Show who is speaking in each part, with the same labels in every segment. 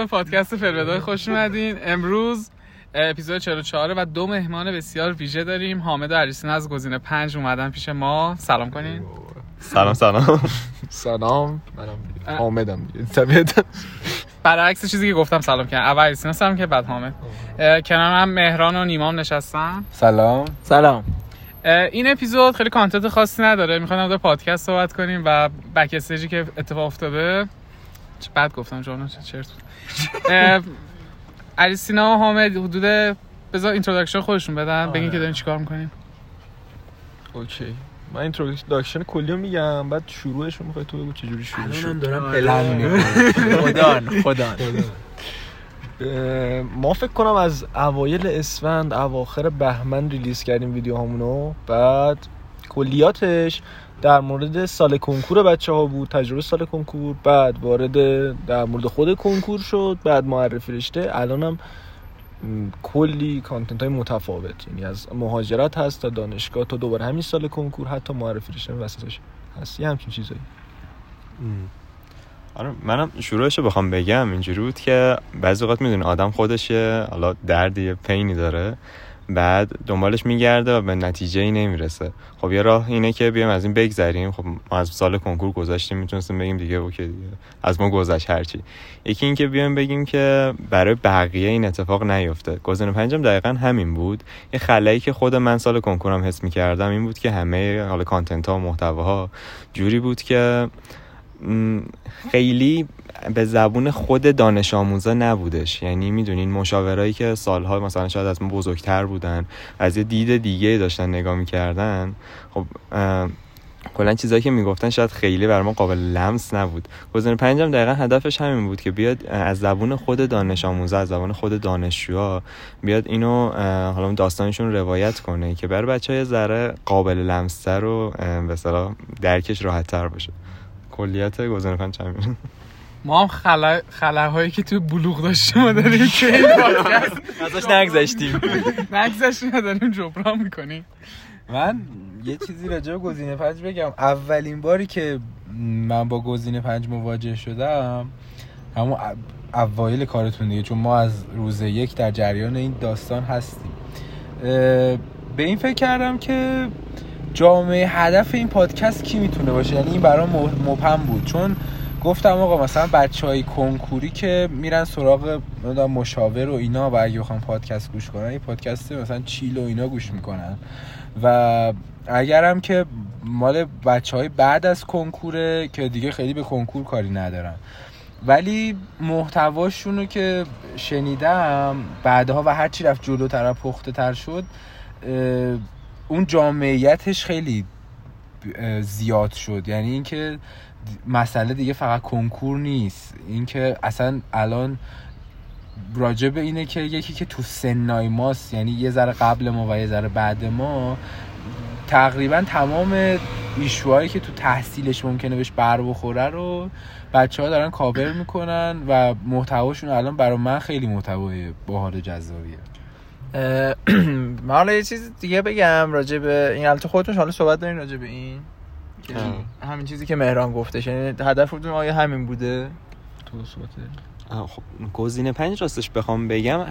Speaker 1: به پادکست فرویدای خوش اومدین. امروز اپیزود 44 و دو مهمان بسیار ویژه داریم. حامد و عریسین از گزینه پنج اومدن پیش ما. سلام کنین.
Speaker 2: سلام سلام.
Speaker 3: سلام. منم حامدم طبیعتا
Speaker 1: برعکس چیزی که گفتم سلام کردم. اول عریسین سلام که بعد حامد. اه، کنار هم مهران و نیمام نشستن.
Speaker 3: سلام.
Speaker 4: سلام.
Speaker 1: این اپیزود خیلی کانتنت خاصی نداره. می‌خوایم در پادکست صحبت کنیم و بک استیجی که اتفاق افتاده. چه بد گفتم جانا چه چرت بود. اه، علیسینا و حامد حدود بذار اینتروداکشن خودشون بدن بگین که دارین چیکار می‌کنین.
Speaker 3: اوکی. من اینتروداکشن کلی رو میگم بعد شروعش رو می‌خوای تو بگو چجوری شروع شد.
Speaker 4: دارم پلن می‌کنم. خدان
Speaker 3: ما فکر کنم از اوایل اسفند اواخر بهمن ریلیز کردیم ویدیو همونو بعد کلیاتش در مورد سال کنکور بچه ها بود تجربه سال کنکور بعد وارد در مورد خود کنکور شد بعد معرفی رشته. الانم کلی کانتنت های متفاوت یعنی از مهاجرت هست تا دانشگاه تا دوباره همین سال کنکور حتی معرفی رشته وسطش هست. یه همچین چیزایی.
Speaker 2: آره منم شروعش رو بخوام بگم. اینجوری بود که بعضی اوقات می‌دونه آدم خودش یه حالا دردی پینی داره. بعد دنبالش میگرده و به نتیجه ای نمی‌رسه. خب یه راه اینه که بیایم از این بگذریم. خب ما از سال کنکور گذاشتیم می‌تونستیم بگیم دیگه اوکی دیگه. از ما گذشت هرچی. یکی این که بیایم بگیم که برای بقیه این اتفاق نیفته. گزینه پنجم دقیقا همین بود. یه خلایی که خود من سال کنکورم حس می‌کردم این بود که همه حالا کانتنت ها و محتواها جوری بود که خیلی به زبون خود دانش آموزا نبودش. یعنی می‌دونین مشاورایی که سالها مثلا شاید از ما بزرگتر بودن از یه دید دیگه داشتن نگاه می‌کردن خب کلا چیزایی که می‌گفتن شاید خیلی بر ما قابل لمس نبود. گزینه پنجم دقیقا هدفش همین بود که بیاد از زبون خود دانش آموزا از زبان خود دانشجوها بیاد اینو حالا داستانشون روایت کنه که برای بچه های ذره قابل لمستر و به درکش راحت تر باشه. کلیت گزینه پنج همین.
Speaker 1: ما هم خلا خلاهایی که تو بلوغ داشتیم و داریم که این پادکست.
Speaker 4: ازش نگذشتیم.
Speaker 1: نگذشت داریم جبران می‌کنیم.
Speaker 4: من یه چیزی راجع به گزینه پنج بگم. اولین باری که من با گزینه پنج مواجه شدم همون او- اوایل کارتون دیگه چون ما از روز یک در جریان این داستان هستیم. به این فکر کردم که جامعه هدف این پادکست کی می‌تونه باشه؟ یعنی این برام مبهم بود. چون گفتم آقا مثلا بچه های کنکوری که میرن سراغ مشاور و اینا و اگه بخوام پادکست گوش کنن یه پادکست مثلا چیل و اینا گوش می‌کنن. و اگرم که مال بچه های بعد از کنکوره که دیگه خیلی به کنکور کاری ندارن. ولی محتواشون رو که شنیدم بعدها و هرچی رفت جلوتر و پخته تر شد اون جامعیتش خیلی زیاد شد. یعنی اینکه مسئله دیگه فقط کنکور نیست. اینکه اصلا الان راجع به اینه که یکی که تو سنای ماست یعنی یه ذره قبل ما و یه ذره بعد ما تقریبا تمام ایشوهایی که تو تحصیلش ممکنه بهش بر بخوره رو بچه ها دارن کاور می‌کنن و محتواشون الان برای من خیلی محتوای باحال جذابیه.
Speaker 5: من حالا یه چیز دیگه بگم راجع به این البته خودتون حالا صحبت دارین راجع به این. همین چیزی که مهران گفتش یعنی هدفتون آیا همین بوده؟
Speaker 3: تو
Speaker 2: خب گزینه پنج راستش بخوام بگم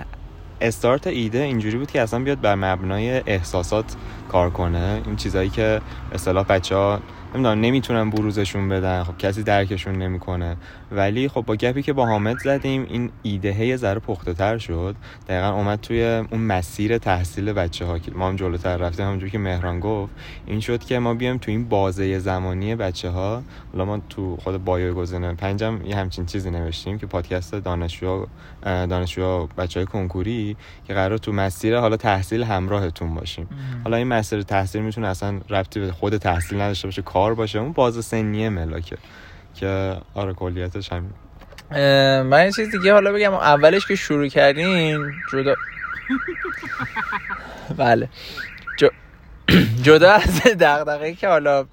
Speaker 2: استارت ایده اینجوری بود که اصلا بیاد بر مبنای احساسات کار کنه. این چیزایی که اصطلاح بچه ها نمی‌دونم نمی‌تونن بروزشون بدن. خب کسی درکشون نمی‌کنه. ولی خب با گپی که با حامد زدیم این ایده یه ذره پخته تر شد. دقیقا اومد توی اون مسیر تحصیل بچه ها که ما هم جلوتر رفتیم همونجوری که مهران گفت. این شد که ما بیایم تو این بازه زمانی بچه ها حالا ما تو خود بایو گزینه پنجم یه همچین چیزی نوشتیم که پادکست دانشجو دانشجو بچه های کنکوری که قرار تو مسیر حالا تحصیل همراهتون باشیم. حالا این مسیر تحصیل می‌تونه اصلا ربطی به خود تحصیل نداشته باشه کار باشه. اون باز سنیه ملاکه. که آره کلیتش همین.
Speaker 5: من یه چیز دیگه حالا بگم. اولش که شروع کردیم جدا بله. جدا از دغدغه‌ای که حالا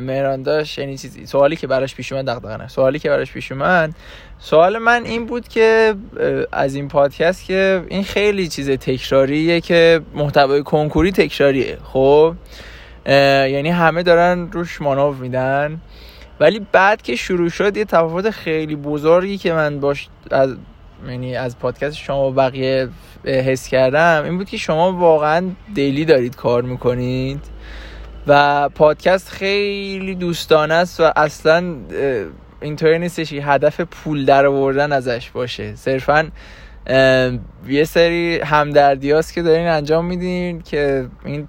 Speaker 5: مهران داشت یعنی چیزی سوالی که براش پیش اومد دغدغه نه سوالی که براش پیش اومد سوال من این بود که از این پادکست که این خیلی چیز تکراریه که محتوای کنکوری تکراریه. خب؟ یعنی همه دارن روش مانور میدن. ولی بعد که شروع شد یه تفاوت خیلی بزرگی که من باش از یعنی از پادکست شما و بقیه حس کردم این بود که شما واقعا دیلی دارید کار می‌کنید و پادکست خیلی دوستانه است و اصلا اینطوری نیستش که هدف پول در آوردن ازش باشه. صرفا یه سری همدردی هاست که دارین انجام میدین که این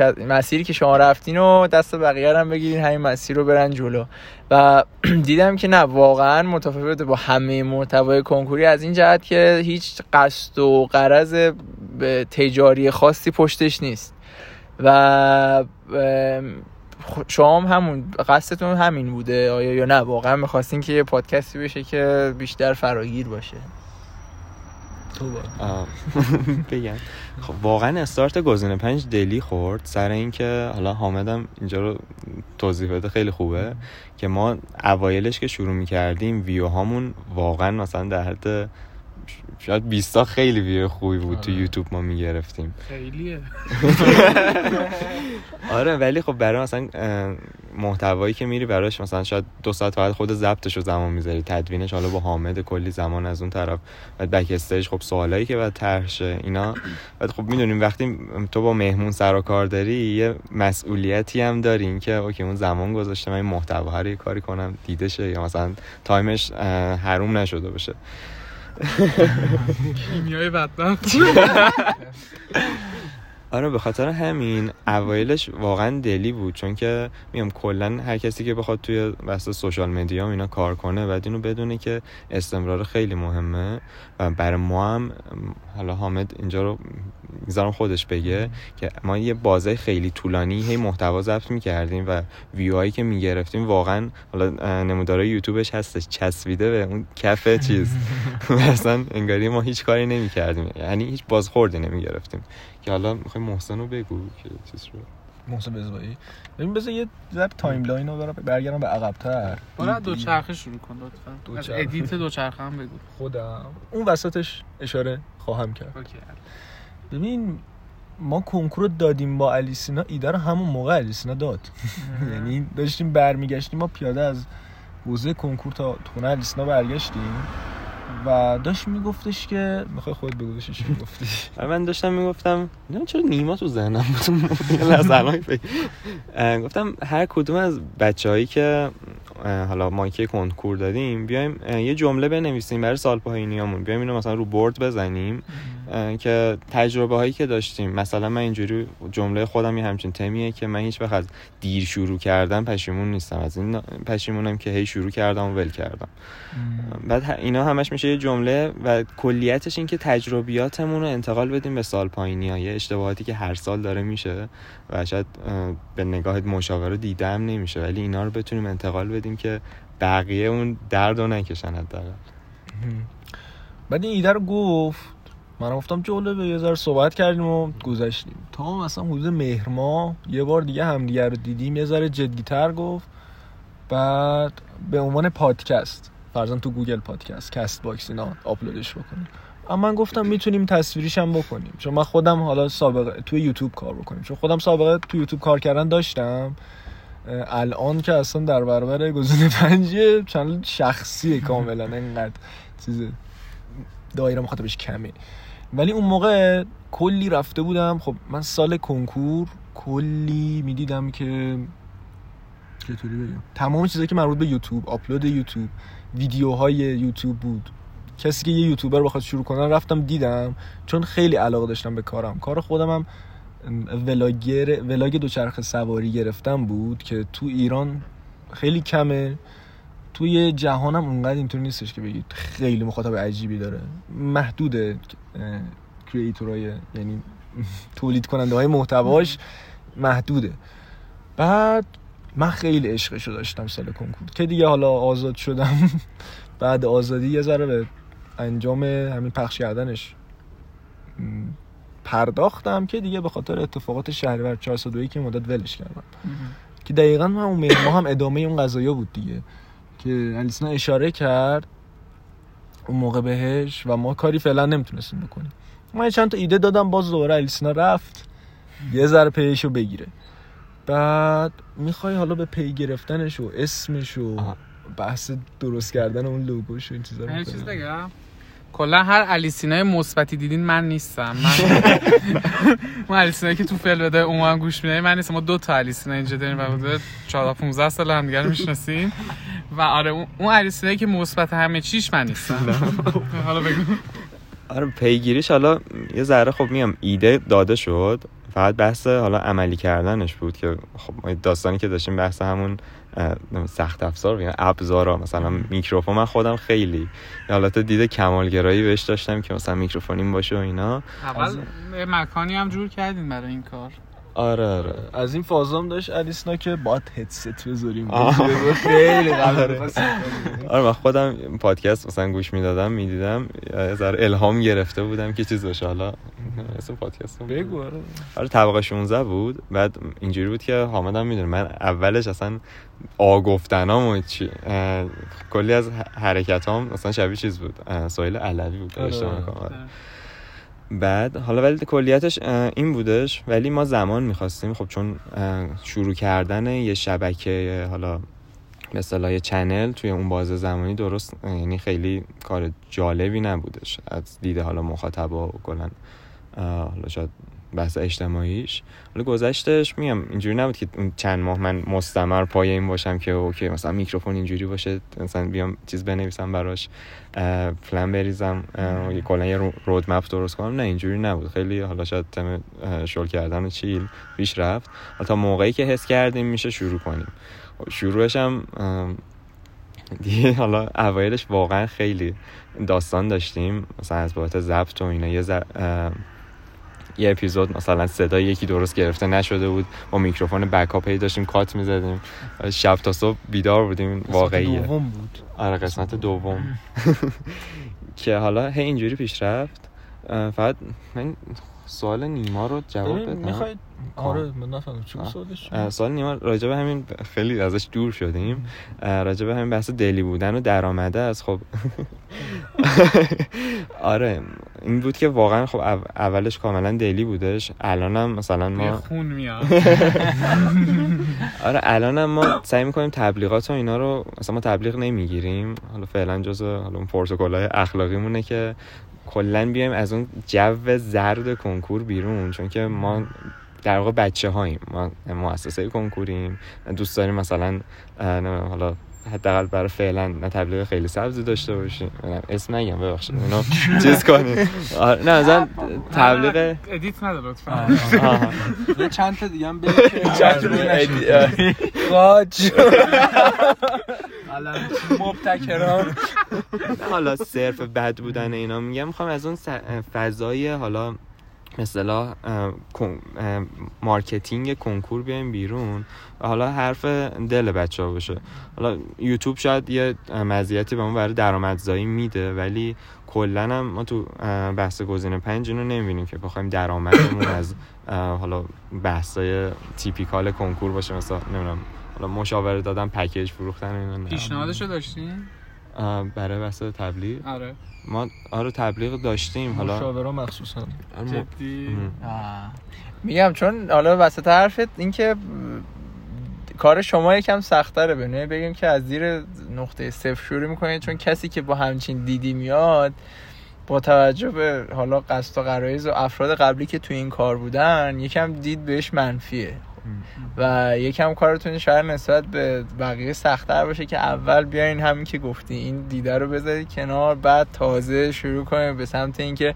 Speaker 5: مسیری که شما رفتین و دست بقیه هم بگیرین همین مسیر رو برن جلو. و دیدم که نه واقعا متفاوت با همه محتوای کنکوری. از این جهت که هیچ قصد و قرض تجاری خاصی پشتش نیست. و شما هم همون قصدتون همین بوده آیا یا نه؟ واقعا می‌خواستین که یه پادکستی بشه که بیشتر فراگیر باشه.
Speaker 2: بگم. خب واقعا استارت گزینه پنج دلی خورد. سر اینکه حالا حامدم اینجا رو توضیح بده خیلی خوبه. که ما اوایلش که شروع می‌کردیم ویو هامون واقعا مثلا در حد شاید 20 تا خیلی ویو خوبی بود تو
Speaker 3: آره.
Speaker 2: یوتیوب ما می‌گرفتیم.
Speaker 1: خیلیه.
Speaker 2: آره ولی خب برای مثلا محتوایی که میری براش مثلا شاید دو ساعت فقط خود ضبطش رو زمان می‌ذاری تدوینش حالا با حامد کلی زمان از اون طرف بعد backstage خب سوالایی که باید طرح شه اینا. بعد خب می‌دونیم وقتی تو با مهمون سر و کار داری یه مسئولیتی هم داری این که okay اون زمان گذاشته من این محتوا رو یه کاری کنم دیده شه یا مثلا time ش حروم نشده باشه.
Speaker 1: کیمیای بدبخت.
Speaker 2: آره به خاطر همین اوایلش واقعا دلی بود چون که میام کلا هر کسی که بخواد توی بحث social media اینا کار کنه بعد اینو بدونه که استمرار خیلی مهمه و برای ما هم حالا حامد اینجا رو می‌ذارم خودش بگه که ما یه بازه خیلی طولانی هی محتوا ضبط می‌کردیم و ویوهایی که می‌گرفتیم واقعا حالا نمودارای یوتیوبش هستش چسبیده به اون کف چیز. و اصلا انگاری ما هیچ کاری نمی‌کردیم یعنی هیچ بازخوردی نمی‌گرفتیم. که حالا می‌خوای محسن رو بگو که چیز رو
Speaker 3: محسن بزبایی ببین بذار یه ذره timeline رو برم برگردم به عقب‌تر.
Speaker 1: برو دو چرخه شروع کن لطفا. از
Speaker 3: دوچرخه.
Speaker 1: edit دو چرخه هم بگو.
Speaker 3: خودم. اون وسطش اشاره خواهم کرد.
Speaker 1: okay
Speaker 3: ببین ما کنکور رو دادیم با علی سینا ایده رو همون موقع علی سینا داد. یعنی داشتیم برمیگشتیم ما پیاده از حوزه کنکور تا خونه علی سینا برگشتیم. و داشت میگفتش که می‌خوای خودت بگو چی می‌گفتی.
Speaker 2: من داشتم می‌گفتم نه چرا نیما تو ذهنم بود. الان گفتم هر کدوم از بچههایی که حالا ما که کنکور دادیم بیایم یه جمله بنویسیم برای سال پایینیامون بیایم اینو مثلا رو بورد بزنیم که تجربه هایی که داشتیم. مثلا من اینجوری جمله خودم یه همچین تمیه که من هیچ وقت دیر شروع کردم پشیمون نیستم. از این پشیمونم که هی شروع کردم و ول کردم. بعد اینا همش میشه یه جمله و کلیتش این که تجربیاتمون رو انتقال بدیم به سال پایینی ها. یه اشتباهاتی که هر سال داره میشه و شاید به نگاه مشاوره دیدم نمیشه ولی اینا رو بتونیم انتقال بدیم. که بقیه اون درد رو نکشن حداقل.
Speaker 3: بعد این ایده رو گفت. من گفتم جالبه یه ذره صحبت کردیم و گذشتیم. تا مثلا حدود مهر ماه یه بار دیگه همدیگه رو دیدیم. یه ذره جدیتر گفت. بعد به عنوان پادکست فرضاً تو Google Podcast Castbox اینا آپلودش بکنیم. اما من گفتم می‌تونیم تصویریش هم بکنیم. چون من خودم حالا سابقه توی یوتیوب کار بکنیم. چون خودم سابقه تو یوتیوب کار کردن داشتم. الان که اصلا در برابر گزینه پنجه چنل شخصی کاملا انقدر چیز دایره مخاطبش کمه. ولی اون موقع کلی رفته بودم. خب من سال کنکور کلی می‌دیدم که چطوری بگم؟ تمام چیزایی که مربوط به یوتیوب آپلود یوتیوب ویدیوهای یوتیوب بود. کسی که یه یوتیوبر بخواد شروع کنه رفتم دیدم. چون خیلی علاقه داشتم به کارم. کار خودم هم ولاگر ولاگ دوچرخه سواری گرفتم بود که تو ایران خیلی کمه. توی جهانم اونقدر اینطور نیستش که بگید خیلی مخاطب عجیبی داره. محدوده کریئتورای یعنی تولید کننده های محتواش محدوده بعد من خیلی عشقشو داشتم سال کنکور. که دیگه حالا آزاد شدم. بعد آزادی یه ذره به انجام همین پخش کردنش. پرداختم که دیگه به خاطر اتفاقات شهریور 402 که مدت ولش کردم. که دقیقا هم اون مهر هم ادامه اون قضايا بود دیگه. که الیسنا اشاره کرد اون موقع بهش و ما کاری فعلا نمی‌تونستیم بکنیم. من چند تا ایده دادم باز دوباره الیسنا رفت یه ذره پیشو بگیره. بعد می‌خوای حالا به پی گرفتنش و اسمش و. بحث درست کردن اون لوگوش و این چیزا رو
Speaker 1: چیز
Speaker 3: می‌کنی.
Speaker 1: کلا هر الیسینای مثبتی دیدین من نیستم. من اون الیسینایی که تو فیل بده اون هم گوش میدن من نیستم. ما دو تا الیسینا اینجا داریم و حدود 14 15 سال هم دیگه رو می‌شناسیم و آره اون- الیسینایی که مثبت همه چیش من نیستم. حالا بگو.
Speaker 2: آره پیگیریش حالا یه ذره خب میام ایده داده شد. فقط بحث حالا عملی کردنش بود که خب ما داستانی که داشتیم بحث همون سخت افزار بگم ابزارا. مثلا میکروفون من خودم خیلی حالت دیده کمالگرایی بهش داشتم که مثلا میکروفونیم باشه و اینا.
Speaker 1: اول مکانی هم جور کردین برای این کار.
Speaker 2: آره آره.
Speaker 3: از این فازام داشت الیسنا که باید هدست بذاریم. خیلی
Speaker 2: آره. آره من خودم پادکست مثلا گوش می‌دادم می‌دیدم. ذره الهام گرفته بودم که چیز باشه حالا اسم پادکست
Speaker 3: بگو آره.
Speaker 2: آره طبقه 16 بود. بعد اینجوری بود که حامدم می‌دونه. من اولش اصلا آ گفتنام و چی کلی از حرکت هم مثلا شبیه چیز بود. اه، سایل علوی بود
Speaker 3: آره.
Speaker 2: بعد حالا ولی کلیتش این بودش. ولی ما زمان می‌خواستیم. خب چون شروع کردن یه شبکه حالا اصطلاح یه چنل توی اون بازه زمانی درست یعنی خیلی کار جالبی نبودش. از دید حالا مخاطبا و کلا حالا شاید بحث اجتماعیش. حالا گذشتش میگم اینجوری نبود که اون چند ماه من مستمر پای این باشم که اوکی مثلا میکروفون اینجوری باشه مثلا بیام چیز بنویسم براش پلن بریزم کلا یه رو- رود مپ درست کنم. نه اینجوری نبود. خیلی حالا شاید تم شل کردن و چیل پیش رفت. تا موقعی که حس کردیم میشه شروع کنیم. شروعش هم دیگه حالا اوایلش واقعا خیلی داستان داشتیم. مثلا از بابت ضبط و اینا یه یه اپیزود مثلا صدای یکی درست گرفته نشده بود با میکروفون بکاپ هی داشتیم کات می‌زدیم. شب تا صبح بیدار بودیم واقعیه.
Speaker 3: دوم بود.
Speaker 2: آره قسمت دوم. که حالا هی اینجوری پیش رفت. فقط من سوال نیما رو جواب بدم.
Speaker 3: می‌خوای آره من نفهمیدم. چی. سوالش
Speaker 2: سوال نیما راجع به همین خیلی ازش دور شدیم. راجع به همین بحث دلی بودن و درآمده از خب. آره این بود که واقعا خب او- اولش کاملا دلی بودش. الانم مثلا ما
Speaker 1: خون میاد.
Speaker 2: آره الانم ما سعی می‌کنیم تبلیغات و اینا رو مثلا ما تبلیغ نمی‌گیریم. حالا فعلا جزء حالا اون پروتکل‌های اخلاقیمونه که کلا بیایم از اون جو زرد کنکور بیرون چون که ما در واقع بچه هاییم ما مؤسسه کنکوریم. دوست داریم مثلا حالا حداقل برای فعلا نه تبلیغ خیلی سبزی داشته باشیم. نه، اسم نگم ببخشید. اینو چیز کنیم. آره، نه مثلا تبلیغ
Speaker 1: ادیت نده لطفا.
Speaker 4: یه چند تا دیگه هم مجبور نشیم.
Speaker 5: ادی-
Speaker 3: قاج
Speaker 4: مبتکران.
Speaker 2: حالا صرف بد بودن اینا میگم می‌خوام از اون فضای حالا مثلا مارکتینگ کنکور بیایم بیرون. و حالا حرف دل بچه ها باشه. حالا یوتیوب شاید یه مزیتی به ما برای درآمدزایی میده ولی کلا هم ما تو بحث گزینه پنج اینو نمی‌بینیم که بخوایم درآمدمون از حالا بحثای تیپیکال کنکور باشه مثلا نمی‌دونم حالا مشاوره دادن پکیج فروختن اینا نه.
Speaker 1: پیشنهادشو داشتین؟
Speaker 2: برای بحث تبلیغ.
Speaker 1: آره.
Speaker 2: ما آره تبلیغ داشتیم حالا.
Speaker 3: مشاوره مخصوصا.
Speaker 2: آره،
Speaker 1: جدی.
Speaker 5: میگم چون حالا وسط حرفت این که کار شما یکم سختره به نوعی بگیم که از زیر نقطه صفر شروع می‌کنید چون کسی که با همچین دیدی میاد با توجه به حالا قصد و غرایز و افراد قبلی که تو این کار بودن یکم دید بهش منفیه. و یکم کارتون شاید نسبت به بقیه سختتر باشه که اول بیاین همین که گفتی این دیده رو بذارید کنار بعد تازه شروع کنیم به سمت اینکه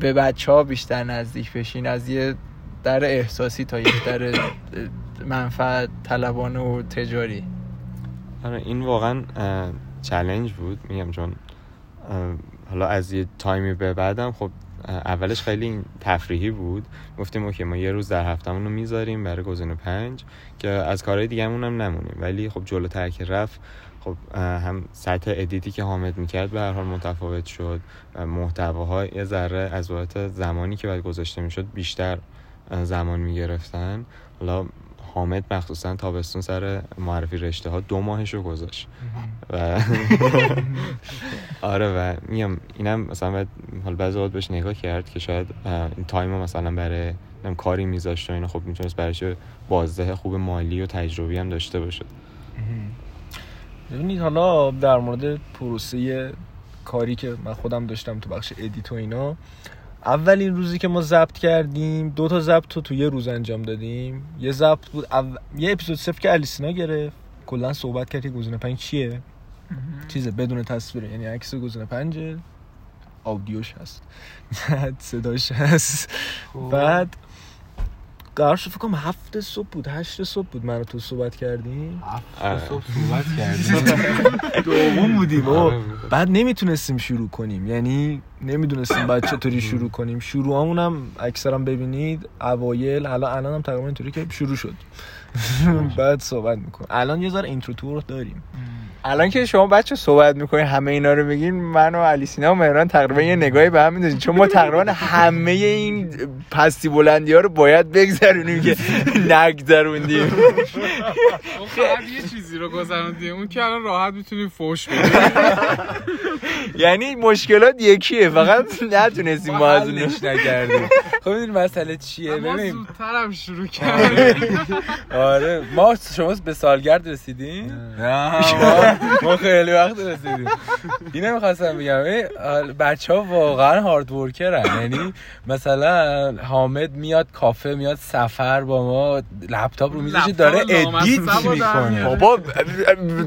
Speaker 5: به بچه ها بیشتر نزدیک بشین از یه دید احساسی تا یک دید منفعت طلبانه و تجاری.
Speaker 2: آره این واقعا challenge بود میگم چون حالا از یه time ی به بعدم خب اولش خیلی تفریحی بود. گفتیم okay ما یه روز در هفتمون رو می‌ذاریم برای گزینه پنج که از کارهای دیگه‌مون هم نمونیم. ولی خب جلوتر که رفت خب هم سطح edit ی که حامد می‌کرد به هر حال متفاوت شد. محتواها یه ذره از بابت زمانی که باید گذاشته می‌شد بیشتر زمان می‌گرفتن. حالا حامد مخصوصا تابستون سر معرفی رشته ها دو ماهش رو گذاشت و آره و میگم اینم مثلا باید حالا بعضی وقت بهش نگاه کرد که شاید این تایم رو مثلا برای کاری میذاشت و اینا خب می‌تونست برش بازده خوب مالی و تجربی هم داشته باشه.
Speaker 3: ببینید حالا در مورد پروسه کاری که من خودم داشتم تو بخش ادیت و اینا اولین روزی که ما ضبط کردیم دو تا ضبط رو تو یه روز انجام دادیم. یه ضبط بود او... یه اپیزود صفر که الیسینا گرفت. کلا صحبت کرد که گزینه پنج چیه؟ چیزه بدون تصویره یعنی عکس گزینه پنجه. آودیوش هست. بعد صداش هست. بعد قرار شد فکر کنم هفت صبح بود هشت صبح بود من تو صحبت کردیم.
Speaker 2: آره.
Speaker 4: صبح صحبت کردیم.
Speaker 3: دوم بودیم و
Speaker 2: آره.
Speaker 3: بعد نمی‌تونستیم شروع کنیم. یعنی نمی‌دونستیم بعد چطوری شروع کنیم. شروع هم اکثرا ببینید اوایل حالا الان هم تقریبا اینطوری که شروع شد. بعد صحبت می‌کنیم. الان یه ذره اینترو تور داریم.
Speaker 5: الان که شما بچه صحبت می‌کنین همه اینا رو میگین من و علیسینا و مهران تقریبا یه نگاهی به هم میندازیم. چون ما تقریبا همه این پستی بلندی ها رو باید بگذرونیم که نگذروندیم.
Speaker 1: اون فقط یه چیزی رو گذروندیم. اون که الان راحت می‌تونیم فوش بدیم.
Speaker 5: یعنی مشکلات یکیه. فقط نتونستیم ما
Speaker 4: ما
Speaker 5: از اون
Speaker 4: حلش نکردیم. خب می‌دونی مسئله چیه؟
Speaker 1: ما
Speaker 4: ببین.
Speaker 1: زودترم شروع کردیم.
Speaker 4: آره. ما شما به سالگرد رسیدین نه. ما, خیلی وقت رسیدیم. اینو می‌خواستم بگم. بچه ها واقعا هارد ورکرن یعنی مثلا حامد میاد کافه میاد سفر با ما لپتاپ رو
Speaker 1: لپتاپ
Speaker 4: داره
Speaker 1: edit
Speaker 4: می‌کنه.
Speaker 5: بابا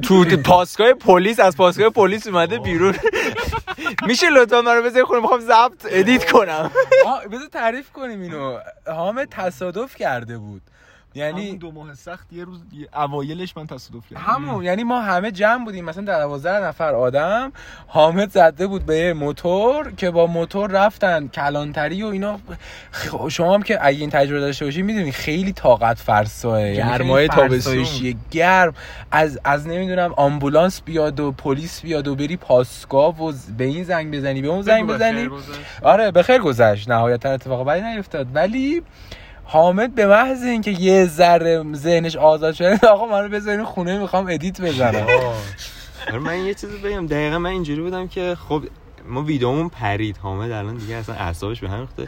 Speaker 5: تو پاسگاه پلیس از پاسگاه پلیس اومده بیرون. میشه لطفا من رو بذاری خونه می‌خوام ضبط edit کنم.
Speaker 4: بذار تعریف کنیم اینو. حامد تصادف کرده بود.
Speaker 3: یعنی
Speaker 4: یعنی
Speaker 3: دو ماه سخت یه روز اوایلش من تصادف کردم.
Speaker 4: همون یعنی ما همه جمع بودیم. مثلا در 12 نفر آدم حامد زده بود به یه موتور که با موتور رفتن کلانتری و اینا. خ- شما هم که اگه این تجربه داشته باشید می‌دونی خیلی طاقت فرساه یعنی
Speaker 5: گرمای
Speaker 4: خیلی
Speaker 5: تابستون.
Speaker 4: فرسایشیه. گرم. از از نمی‌دونم آمبولانس بیاد و پلیس بیاد و بری پاسگاه و به این زنگ بزنی به اون زنگ بزنی. آره به خیر گذشت. نهایتا اتفاق بدی نیفتاد. ولی حامد به محض اینکه یه ذره ذهنش آزاد شده آقا منو بذارین خونه می‌خوام edit بزنم.
Speaker 2: آره من یه چیزی بگم. دقیقا من اینجوری بودم که خب ما ویدیومون پرید. حامد الان دیگه اصلا اعصابش به هم ریخته.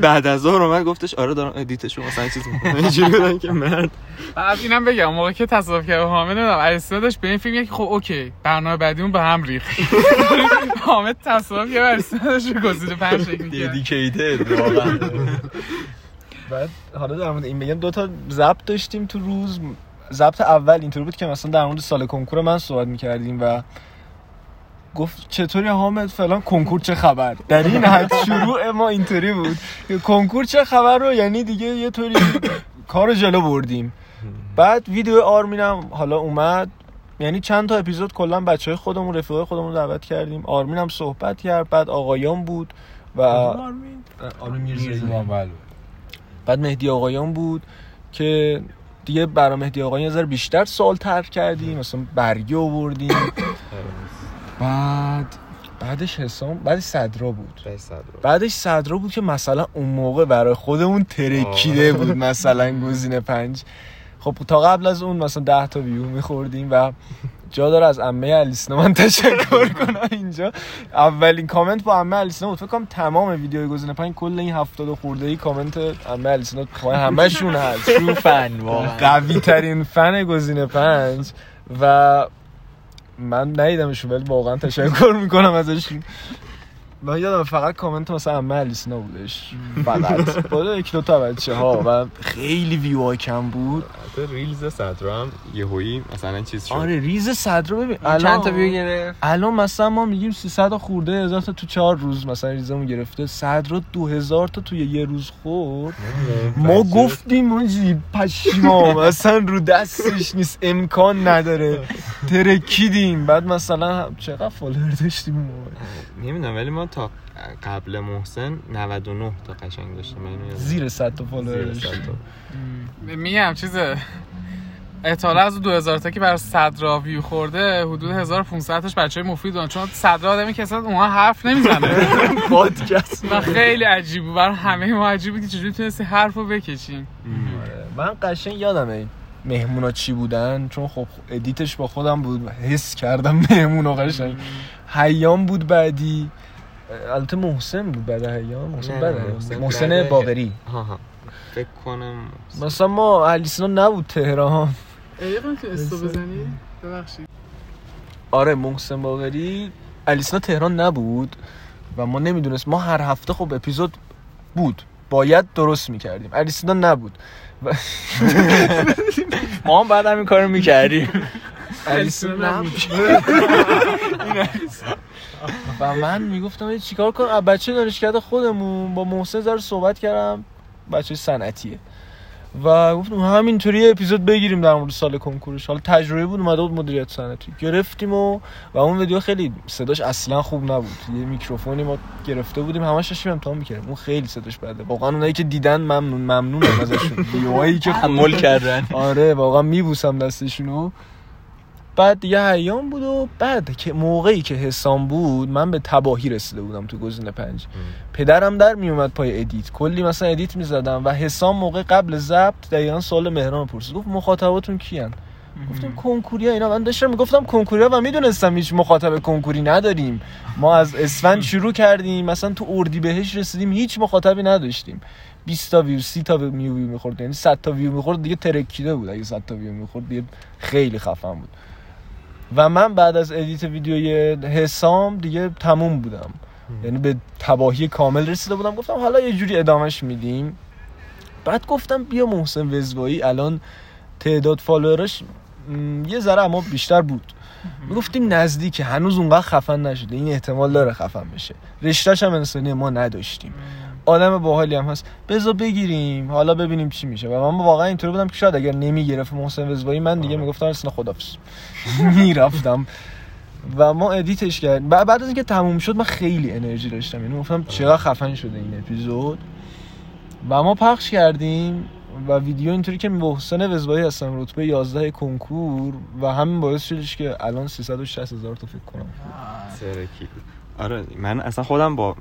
Speaker 2: بعد از ظهر اومد گفتش آره دارم edit ش رو مثلا چیز می‌کنم. اینجوری بودم که مرد.
Speaker 1: بعد اینم بگم موقع که تصادف کرد حامد نمی‌دونم علیسا داشت به این فکر که خب okay برنامه بعدیمون به هم ریخت. حامد تصادف کرد علیسا داشت گزینه پنج فکر می‌کرد.
Speaker 5: dedicated واقعا.
Speaker 3: بعد حالا در مورد این بگم دو تا ضبط داشتیم تو روز. ضبط اول اینطوری بود که مثلا در مورد سال کنکور من صحبت می‌کردیم و گفت چطوری حامد فلان کنکور چه خبر؟ در این حد شروع ما اینطوری بود. کنکور چه خبر رو یعنی دیگه یه طوری کار جلو بردیم. بعد ویدیو آرمینم حالا اومد. یعنی چند تا اپیزود کلا بچه های خودمون رفیقای خودمون رو دعوت کردیم. آرمین هم صحبت کرد بعد آقایان بود و آرمین. میرزایی.
Speaker 4: بله.
Speaker 3: بعد مهدی آقایان بود که دیگه برای مهدی آقایان یه ذره بیشتر سوال تر کردیم مثلا برگی آوردیم. بعد بعدش حسام بعدش صدرا بود. بعدش صدرا بود که مثلا اون موقع برای خودمون ترکیده بود مثلا گزینه پنج. خب تا قبل از اون مثلا ده تا ویو میخوردیم و جا داره از عمه الیسنا من تشکر کنم اینجا. اولین کامنت با عمه الیسنا بود. فکر کنم تمام ویدیوهای گزینه پنج کل این هفتاد و خورده ای کامنت عمه الیسنا پای همشون هست.
Speaker 5: true fan
Speaker 3: قوی ترین فن گزینه پنج. و من ندیدمشون ولی واقعا تشکر می‌کنم ازشون. من یادم فقط کامنت مثلا عمه الیسنا بودش. فقط با یک دو تا بچه ها و خیلی ویو کم بود.
Speaker 2: حتی reels صدرا هم یهویی مثلا چیز شد.
Speaker 3: آره ریز صدر رو ببین.
Speaker 5: چند تا ویو گرفت؟
Speaker 3: الان مثلا ما میگیم 300 خورده هزار تا تو چهار روز مثلا ریزمون گرفته. صدر رو 2000 تا توی یه روز خورد. ما گفتیم جی پشیما مثلا رو دستش نیست امکان نداره. ترکیدیم. بعد مثلا چقدر فالوور داشتیم اون؟
Speaker 2: نمی‌دونم ولی ما تا قبل محسن 99 تا قشنگ داشتیم. من اینو یادم.
Speaker 3: زیر 100 تا
Speaker 2: follower.
Speaker 1: میگم چیزه. احتمالا از اون 2000 تا که بر صدرا ویو خورده حدود 1500 تاش بچه مفید دارن. چون صدرا آدمی که اصلا اونها حرف نمی‌زنه.
Speaker 3: پادکست.
Speaker 1: و خیلی عجیب بود. برای همه ما عجیب بود که چجوری تونستی حرف رو بکشیم
Speaker 3: من قشنگ یادمه مهمونا چی بودن. چون خب edit ش با خودم بود حس کردم مهمونا قشنگ. حیام بود بعدی. البته محسن بود بعد حیام محسن حیام.
Speaker 2: محسن
Speaker 3: باقری
Speaker 2: ها ها. فکر کنم
Speaker 3: مثلا ما الیسنا نبود تهران.
Speaker 1: ایقا تو استو بزنی؟ ببخشید.
Speaker 3: آره محسن باقری الیسنا تهران نبود و ما نمی‌دونست. ما هر هفته خب اپیزود بود. باید درست می‌کردیم. الیسنا نبود.
Speaker 5: ما هم بعد همین کارو می‌کردیم.
Speaker 3: الیسنا نبود. و من می‌گفتم چیکار کنم؟ بچه دانشکده خودمون. با محسن زر صحبت کردم. بچه صنعتیه. و گفتم همینطوری یه اپیزود بگیریم در مورد سال کنکورش حالا تجربه بود اومده بود مدیریت صنعتی. گرفتیم و و اون ویدیو خیلی صداش اصلا خوب نبود. یه میکروفونی ما گرفته بودیم همش داشتیم امتحان می‌کردیم. اون خیلی صداش بده واقعا اونایی که دیدن ممنون ممنونم ازشون. ویدیوهایی که
Speaker 5: تحمل کردن.
Speaker 3: آره واقعا میبوسم دستشونو. بعد دیگه ایام بود و بعد که موقعی که حسام بود من به تباهی رسیده بودم تو گزینه پنج. پدرم در میومد پای edit. کلی مثلا edit می‌زدم و حسام موقع قبل ضبط دقیقا سوال مهران پرسید. گفت مخاطباتون کیان؟ گفتیم کنکوریا اینا. من داشتم می‌گفتم کنکوریا و می‌دونستم هیچ مخاطب کنکوری نداریم. ما از اسفند شروع کردیم. مثلا تو اردی بهش رسیدیم هیچ مخاطبی نداشتیم. 20 تا ویو 30 تا ویو می‌خورد. یعنی 100 تا ویو می‌خورد دیگه ترکیده بود. اگه 100 تا ویو می‌خورد دیگه خیلی خفن بود. و من بعد از edit ویدیوی حسام دیگه تموم بودم. یعنی به تباهی کامل رسیده بودم. گفتم حالا یه جوری ادامهش میدیم. بعد گفتم بیا محسن وزوایی الان تعداد follower اش م، یه ذره اما بیشتر بود. می‌گفتیم نزدیک هنوز اونقدر خفن نشده. این احتمال داره خفن بشه. رشتهش هم انسانی ما نداشتیم. آدم باحالی هم هست. بذار بگیریم. حالا ببینیم چی میشه. و من واقعا اینطوری بودم که شاید اگر نمی‌گرفت محسن وزوایی من دیگه می‌گفتم اصلا خدافظ. می‌رفتم. و ما edit ش کردیم. بعد بعد از اینکه تموم شد من خیلی انرژی داشتم. یعنی گفتم چقدر خفن شده این اپیزود؟ و ما پخش کردیم و ویدیو اینطوری که محسن وزوایی هستم رتبه 11 کنکور و همین باعث شدش که الان 360 هزار تا فکر کنم.
Speaker 2: سرکی آره من اصلا خودم با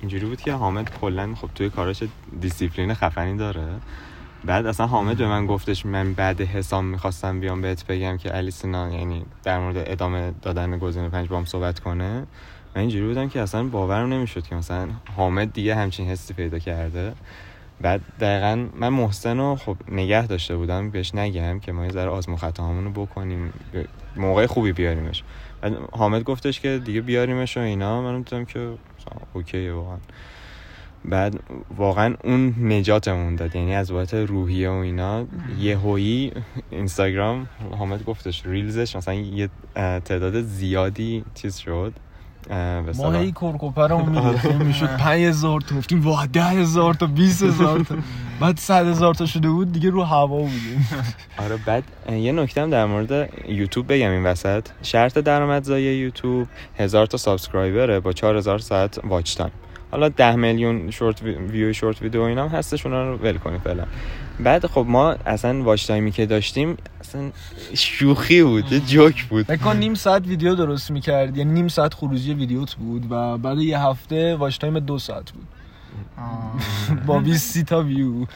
Speaker 2: اینجوری بود که حامد کلا خب توی کاراش دیسیپلین خفنی داره. بعد اصلا حامد به من گفتش من بعد حسام می‌خواستم بیام بهت بگم که علی سینا یعنی در مورد ادامه دادن گزینه پنج با هم صحبت کنه. من اینجوری بودم که اصلا باورم نمی‌شد که مثلا حامد دیگه همچین حسی پیدا کرده. بعد دقیقا من محسن رو خب نگه داشته بودم بهش نگم که ما یه ذره آزمون خطاهامون رو بکنیم موقع خوبی بیاریمش. حامد گفتش که دیگه بیاریمش و اینا. من دیدم که اوکیه واقعا. بعد واقعا اون نجاتمون داد. یعنی از بابت روحیه و اینا. یهویی اینستاگرام حامد گفتش ریلزش مثلا یه تعداد زیادی چیز شد.
Speaker 3: ما هی کرکوپرمون می‌گفتیم می‌شد 5000 تا گفتیم واه 10000 تا 20000 تا. بعد 100000 تا شده بود دیگه رو هوا بودیم.
Speaker 2: آره بعد یه نکته هم در مورد یوتیوب بگم این وسط. شرط درآمدزایی یوتیوب هزار تا subscriber ه با 4000 ساعت watch time حالا 10 میلیون short vi- view short video اینا هم هستش اونا رو ول کنیم فعلا. بعد خب ما اصلا watch time ی که داشتیم اصلا شوخی بود یه جوک بود.
Speaker 3: فکر کن نیم ساعت ویدیو درست می‌کرد یعنی نیم ساعت خروجی ویدیوت بود و بعد یه هفته watch time دو ساعت بود. با 20 سی تا ویو.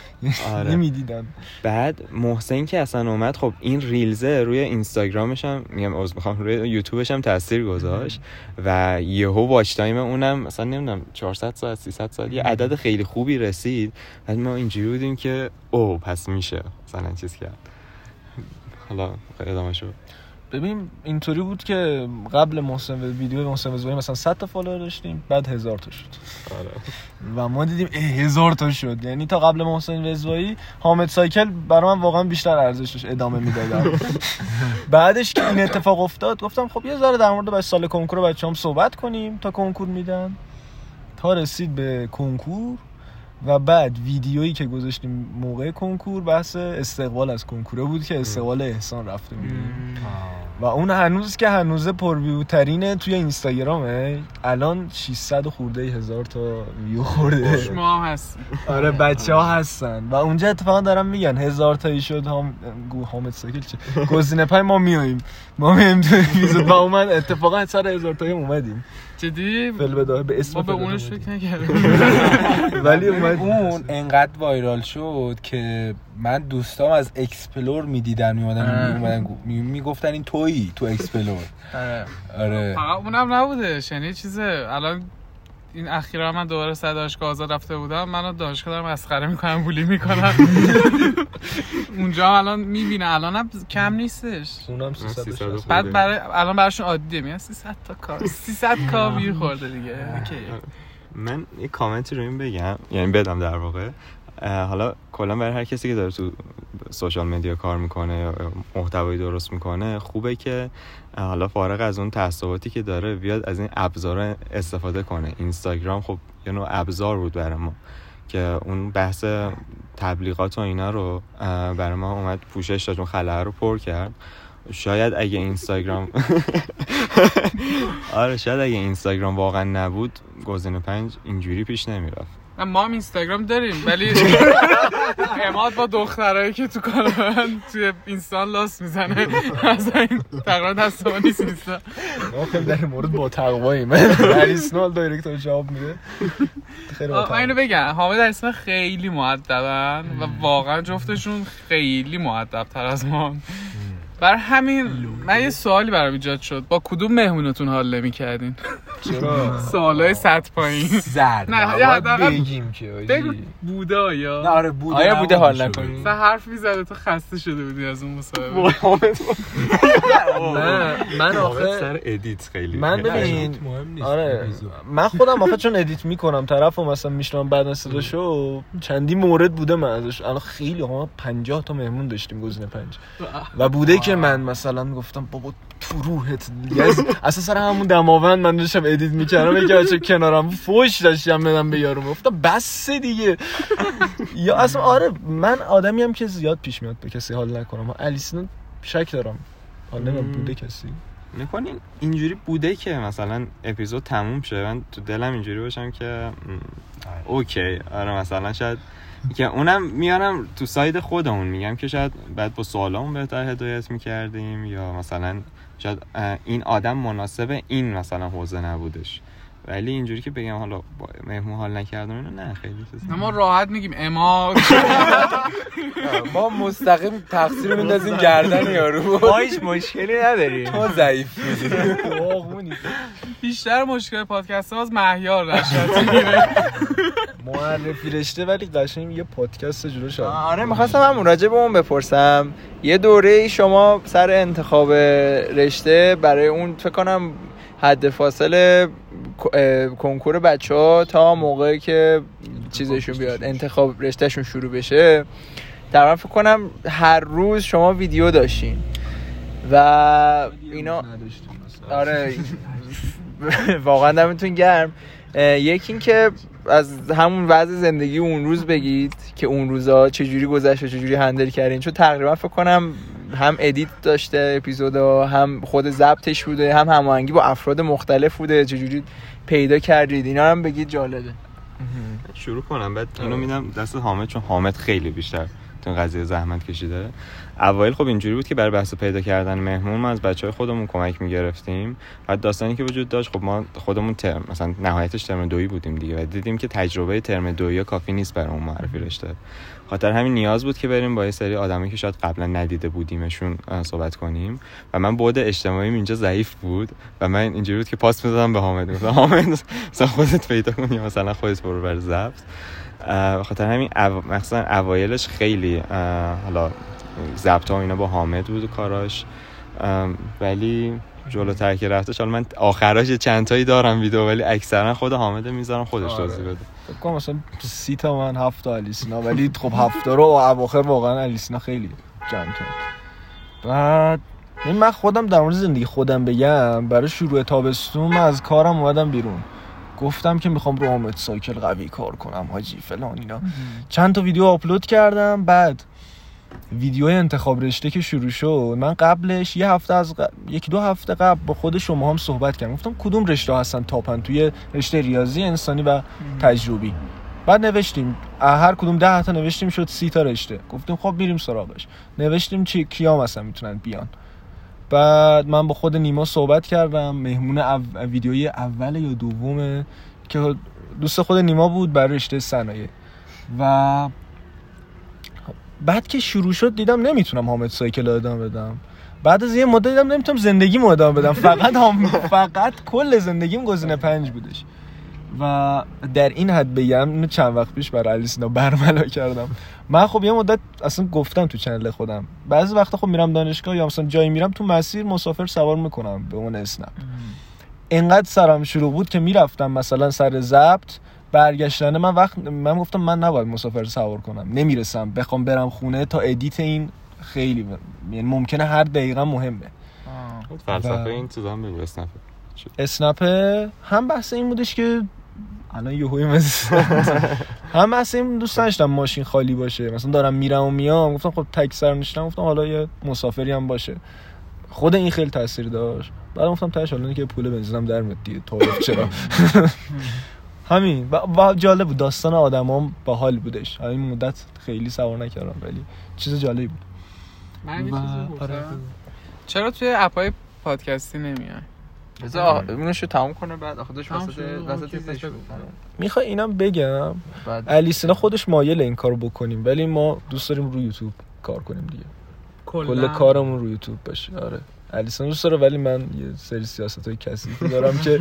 Speaker 2: آره.
Speaker 3: نمی‌دیدن
Speaker 2: بعد محسن که اصلا اومد خب این reels ه روی اینستاگرامش هم میگم عذر می‌خوام روی یوتیوبش هم تاثیر گذاشت و یهو watch time اونم مثلا نمی‌دونم 400 ساعت 300 ساعت یه عدد خیلی خوبی رسید. بعد ما اینجوری بودیم که او پس میشه مثلا چیز کرد. حالا ادامه
Speaker 3: ببین اینطوری بود که قبل محسن و- ویدیو محسن وزوایی مثلا 100 تا follower داشتیم بعد هزار تا شد. و ما دیدیم هزار تا شد. یعنی تا قبل محسن وزوایی حامد سایکل برای من واقعا بیشتر ارزش داشت ادامه می‌دادم. بعدش که این اتفاق افتاد گفتم خب یه ذره در مورد بچه سال کنکور بچه هم صحبت کنیم تا کنکور میدن. تا رسید به کنکور و بعد ویدیویی که گذاشتیم موقع کنکور بحث استقبال از کنکوره بود که استقبال احسان رفته بودیم و اون هنوز که هنوز پرویو ترینه توی اینستاگرامه. الان 600 و خورده هزار تا ویو خورده.
Speaker 1: ما هست.
Speaker 3: آره بچه ها هستن. و اونجا اتفاقا دارم میگن هزار تایی شد هم گو حامد ساکل چه؟ گزینه پای ما میاییم. ما میایم تو و اومد اتفاقا سر هزار تایی اومدیم.
Speaker 1: جدی؟
Speaker 3: فل بداه به اسم
Speaker 1: ما به اونش فکر نکردیم.
Speaker 3: ولی
Speaker 4: اون انقدر وایرال شد که من دوستام از اکسپلور می‌دیدن میومدن میومدن می‌گفتن این تویی تو اکسپلور.
Speaker 5: آره.
Speaker 4: آره.
Speaker 1: فقط اونم نبودش یعنی چیزه. الان این اخیرا من دوباره سر دانشگاه آزاد رفته بودم. منو دانشگاه دارم مسخره می‌کنم بولی می‌کنم. اونجا هم الان می‌بینه. الان هم کم نیستش.
Speaker 3: اونم
Speaker 2: 360.
Speaker 3: 360
Speaker 1: بعد برای الان براشون عادیه. میگن 300 تا کار. 300 کا ویر خورده دیگه. اوکی.
Speaker 2: من یه کامنتی رو این بگم. یعنی بدم در واقع. حالا کلا برای هر کسی که داره تو سوشال مدیا کار می‌کنه یا محتوایی درست می‌کنه خوبه که حالا فارغ از اون تعصباتی که داره بیاد از این ابزار استفاده کنه. اینستاگرام خب یه نوع ابزار بود برای ما که اون بحث تبلیغات و اینا رو برای ما اومد پوشش داد اون خلاه رو پر کرد. شاید اگه اینستاگرام آره شاید اگه اینستاگرام واقعا نبود گزینه پنج اینجوری پیش نمی‌رفت.
Speaker 1: ما هم اینستاگرام داریم ولی اماد با دخترایی که تو کار من توی اینستان لاس می‌زنه. از این تقریبا دست ما نیست اینستا.
Speaker 3: ما خیلی در مورد با تقوایی من اریسنال دایرکتور جواب میده. خیلی
Speaker 1: من اینو بگم حامد اسم خیلی معدبن و واقعا جفتشون خیلی معدب تر از ما. بر همین من یه سوالی برام ایجاد شد. با کدوم مهمونتون حال نمی کردین
Speaker 3: چرا؟
Speaker 1: سوالای سطح پایین.
Speaker 4: زرد.
Speaker 1: نه حداقل
Speaker 3: بگیم که.
Speaker 1: بگو بوده
Speaker 4: نه
Speaker 1: آیا
Speaker 4: آره بوده
Speaker 5: آیا بوده حال. نکنی؟
Speaker 1: مثلا حرف می‌زده تو خسته شده بودی از اون مصاحبه.
Speaker 3: نه من آخه
Speaker 2: سر ادیت خیلی.
Speaker 3: من ببین
Speaker 4: ادیت مهم نیست.
Speaker 3: آره. من خودم آخه چون ادیت می‌کنم طرف و مثلا میشنم بعد از صداشو چندی مورد بوده من ازش. الان خیلی ها 50 تا مهمون داشتیم گزینه پنج. و بوده که من مثلا گفتم بابا تو روحت یز اصلا سر همون دماوند من داشتم ادیت می‌کردم یکی بچه کنارم فوش داشتم بدم به یارو گفتم بس دیگه. یا اصلا آره من آدمی هم که زیاد پیش میاد به کسی حال نکنم. الیسون شک دارم. حال نمیم بوده کسی؟
Speaker 2: می‌کنین اینجوری بوده که مثلا اپیزود تموم شه من تو دلم اینجوری باشم که اوکی. آره مثلا شاید که اونم میارم تو ساید خودمون میگم که شاید بعد با سوالامون بهتر هدایت می‌کردیم یا مثلا شاید این آدم مناسب این مثلا حوزه نبودش. ولی اینجوری که بگم حالا با مهمون حال نکردم اینو نه خیلی چیز
Speaker 1: ما راحت میگیم اماد
Speaker 4: ما مستقیم تقصیر میندازیم گردن یارو.
Speaker 5: ما هیچ مشکلی نداریم.
Speaker 4: تو ضعیف
Speaker 1: بیشتر مشکل پادکست ها از مهیار رشد
Speaker 3: معرفی رشته ولی قشنگ یه پادکست جلو شد.
Speaker 5: آره می‌خواستم هم راجع به اون بپرسم. یه دوره شما سر انتخاب رشته برای اون فکر کنم حد فاصله کنکور بچه ها تا موقعی که چیزشون بیاد انتخاب رشتهشون شروع بشه. تقریبا فکر کنم هر روز شما ویدیو داشتین. و اینا. آره. واقعا دمتون گرم. یکی این که از همون وضع زندگی اون روز بگید که اون روزا چجوری گذشت و چجوری هندل کردین. چون تقریبا فکر کنم هم ادیت داشته اپیزودا هم خود ضبطش بوده هم هماهنگی با افراد مختلف بوده. چجوری پیدا کردید؟ اینا هم بگید جالبه.
Speaker 2: شروع کنم بعد اینو میدم دست حامد چون حامد خیلی بیشتر تو قضیه زحمت کشیده. اوایل خب اینجوری بود که برای بحث پیدا کردن مهمون ما از بچه های خودمون کمک می‌گرفتیم. بعد داستانی که وجود داشت خب ما خودمون ترم مثلا نهایتش ترم دویی بودیم دیگه و دیدیم که تجربه ترم دویی کافی نیست برای اون معرفی رشته. خاطر همین نیاز بود که بریم با یه سری آدمایی که شاید قبلا ندیده بودیمشون صحبت کنیم. و من بعد اجتماعیم اینجا ضعیف بود و من اینجوری بود که پاس می‌دادم به حامد. گفتم حامد مثلا خودت پیدا کن مثلا خودت برو بر ضبط. خاطر همین او... مثلا اوایلش خیلی حالا ضبط ها و اینا با حامد بود و کاراش. ولی جلوتر که رفتش حالا من آخراش یه چند تایی دارم ویدیو ولی اکثرا خود حامد می‌ذارم خودش
Speaker 3: آره.
Speaker 2: توضیح بده.
Speaker 3: فکر کنم مثلا سی تا من هفت تا الیسینا ولی خب هفت رو اواخر واقعا الیسینا خیلی جمع کرد. بعد این من خودم در مورد زندگی خودم بگم برای شروع تابستون من از کارم اومدم بیرون. گفتم که می‌خوام رو آمد سایکل قوی کار کنم حاجی فلان اینا. چند تا ویدیو آپلود کردم بعد ویدیو انتخاب رشته که شروع شد من قبلش یه هفته از ق- یکی دو هفته قبل با خود شما هم صحبت کردم. گفتم کدوم رشته هستن تاپن؟ توی رشته ریاضی انسانی و تجربی. بعد نوشتیم هر کدوم ده تا نوشتیم شد سی تا رشته. گفتیم خب میریم سراغش. نوشتیم چی کیا مثلا می‌تونن بیان. بعد من با خود نیما صحبت کردم مهمون او... ویدیوی اول یا دومه که دوست خود نیما بود برای رشته صنایع. و بعد که شروع شد دیدم نمی‌تونم حامد سایکل ادامه بدم. بعد از یه مدت دیدم نمی‌تونم زندگیمو ادامه بدم. فقط هم فقط کل زندگیم گزینه پنج بودش. و در این حد بگم چند وقت پیش برای علی‌سینا برملا کردم. من خب یه مدت اصلا گفتم تو channel خودم. بعضی وقتا خب میرم دانشگاه یا مثلا جایی میرم تو مسیر مسافر سوار می‌کنم به اون اسنپ. انقدر سرم شلوغ بود که می‌رفتم مثلا سر ضبط برگشتنه من وقت من گفتم من نباید مسافر سوار کنم. نمی‌رسم. بخوام برم خونه تا edit این خیلی یعنی ممکنه هر دقیقه مهمه.
Speaker 2: فلسفه
Speaker 3: و-
Speaker 2: این چیزا هم بگو اسنپ.
Speaker 3: اسنپ هم بحث این بودش که الان یهوی مثل هم بحث این دوست داشتم ماشین خالی باشه. مثلا دارم میرم و میام. گفتم خب تک سر نشدم گفتم حالا یه مسافری هم باشه. خود این خیلی تاثیر داشت. بعد گفتم تاش حالا که پول بنزینم در میاد دیگه تعارف چرا؟ همین. و, جالب بود. داستان آدمام باحال بودش. همین مدت خیلی سوار نکردم ولی چیز جالبی بود.
Speaker 1: من
Speaker 3: و-
Speaker 1: چیزی
Speaker 3: آره.
Speaker 1: چرا توی اپای پادکستی نمیای؟
Speaker 5: بذار اونشو تموم کنه بعد آخه داشت
Speaker 1: تموم
Speaker 5: وسط. وسط. بود.
Speaker 3: می‌خوای اینم بگم؟
Speaker 5: بعد.
Speaker 3: الیسینا خودش مایل این کارو بکنیم ولی ما دوست داریم روی یوتیوب کار کنیم دیگه. کل کارمون روی یوتیوب باشه. آره. الیسینا دوست داره ولی من یه سری سیاست های کثیفی دارم که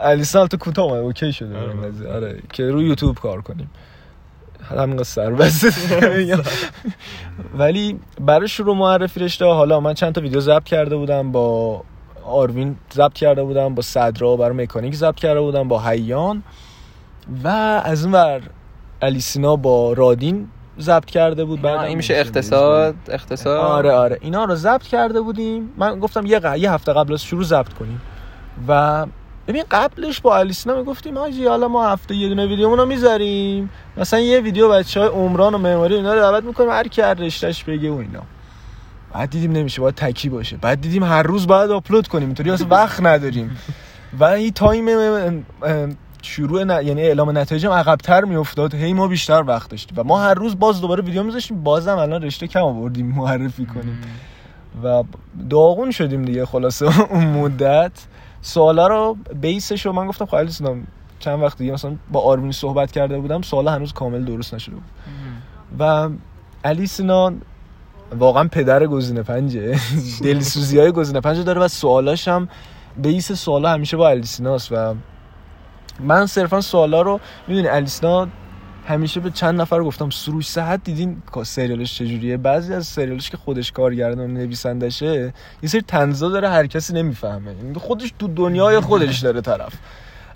Speaker 3: الیسینا البته کوتاه اومد اوکی شده.
Speaker 2: آره.
Speaker 3: آره که روی یوتیوب کار کنیم. همینقدر سر ولی برای شروع معرفی رشته حالا من چند تا ویدیو ضبط کرده بودم با آروین ضبط کرده بودم با صدرا برای مکانیک ضبط کرده بودم با حیان. و از اون ور الیسینا با رادین ضبط کرده بود
Speaker 5: بعد این میشه اقتصاد اقتصاد.
Speaker 3: آره آره. اینا رو ضبط کرده بودیم. من گفتم یه, ق- یه هفته قبل از شروع ضبط کنیم. و ببین قبلش با الیسینا می‌گفتیم حاجی حالا ما هفته یه دونه ویدیومون رو می‌ذاریم. مثلا یه ویدیو بچه های عمران و معماری اینا رو دعوت می‌کنیم هر کی هر رشتهش بگه و اینا. بعد دیدیم نمیشه باید تکی باشه. بعد دیدیم هر روز باید آپلود کنیم. اینطوری اصلا وقت نداریم. و این time شروع ن... یعنی اعلام نتایجم عقبتر میافتاد. هی ما بیشتر وقت داشتیم. و ما هر روز باز دوباره ویدیو میذاشتیم. بازم الان رشته کم آوردیم معرفی کنیم. و داغون شدیم دیگه خلاصه اون مدت. سوالا رو base ش رو من گفتم خب علی سلام چند وقت دیگه مثلا با آرمین صحبت کرده بودم سوالا هنوز کامل درست نشده بود. و علی سینان واقعا پدر گزینه پنجه. دلسوزی های گزینه پنجه داره و سوالاش هم بیس سوالا همیشه با علی سیناست و من صرفا سوالا رو می‌دونی علی سینا همیشه به چند نفر گفتم سروش صحت دیدین سریالش چجوریه؟ بعضی از سریالش که خودش کارگردان و نویسندشه یه سری تنزا داره هر کسی نمی‌فهمه. یعنی خودش تو دنیای خودش داره طرف.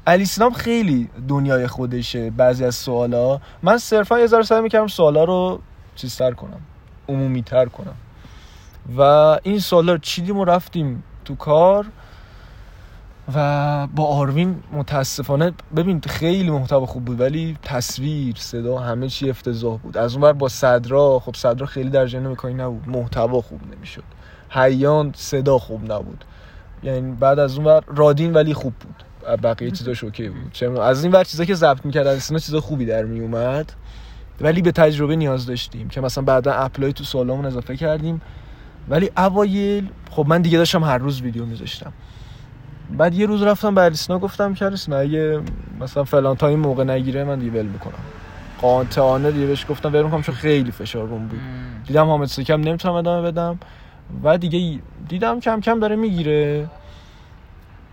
Speaker 3: علی سینام خیلی دنیای خودشه بعضی از سوالا. من صرفا یه ذره سعی می‌کردم سوالا رو چیزتر کنم عمومی تر کنم. و این سوالا رو چیدیم و رفتیم تو کار. و با آروین متاسفانه ببین خیلی محتوا خوب بود ولی تصویر صدا همه چی افتضاح بود. از اون ور با صدرا خب صدرا خیلی در جریان مکانی نبود. محتوا خوب نمی‌شد. حیان صدا خوب نبود. یعنی بعد از اون ور رادین ولی خوب بود. بقیه چیزاش okay بود. از این ور چیزا که ضبط می‌کرد از اینا چیزا خوبی در می اومد ولی به تجربه نیاز داشتیم که مثلا بعدا apply تو سوالامون اضافه کردیم. ولی اوایل خب من دیگه داشتم هر روز ویدیو میذاشتم. بعد یه روز رفتم به علی‌سینا گفتم که علی‌سینا اگه مثلا فلان time موقع نگیره من دیگه ول می‌کنم قاطعانه دیگه بهش گفتم ول می‌کنم چون خیلی فشار روم بود. دیدم حامد سکم نمی‌تونم ادامه بدم. و دیگه دیدم کم کم داره می‌گیره.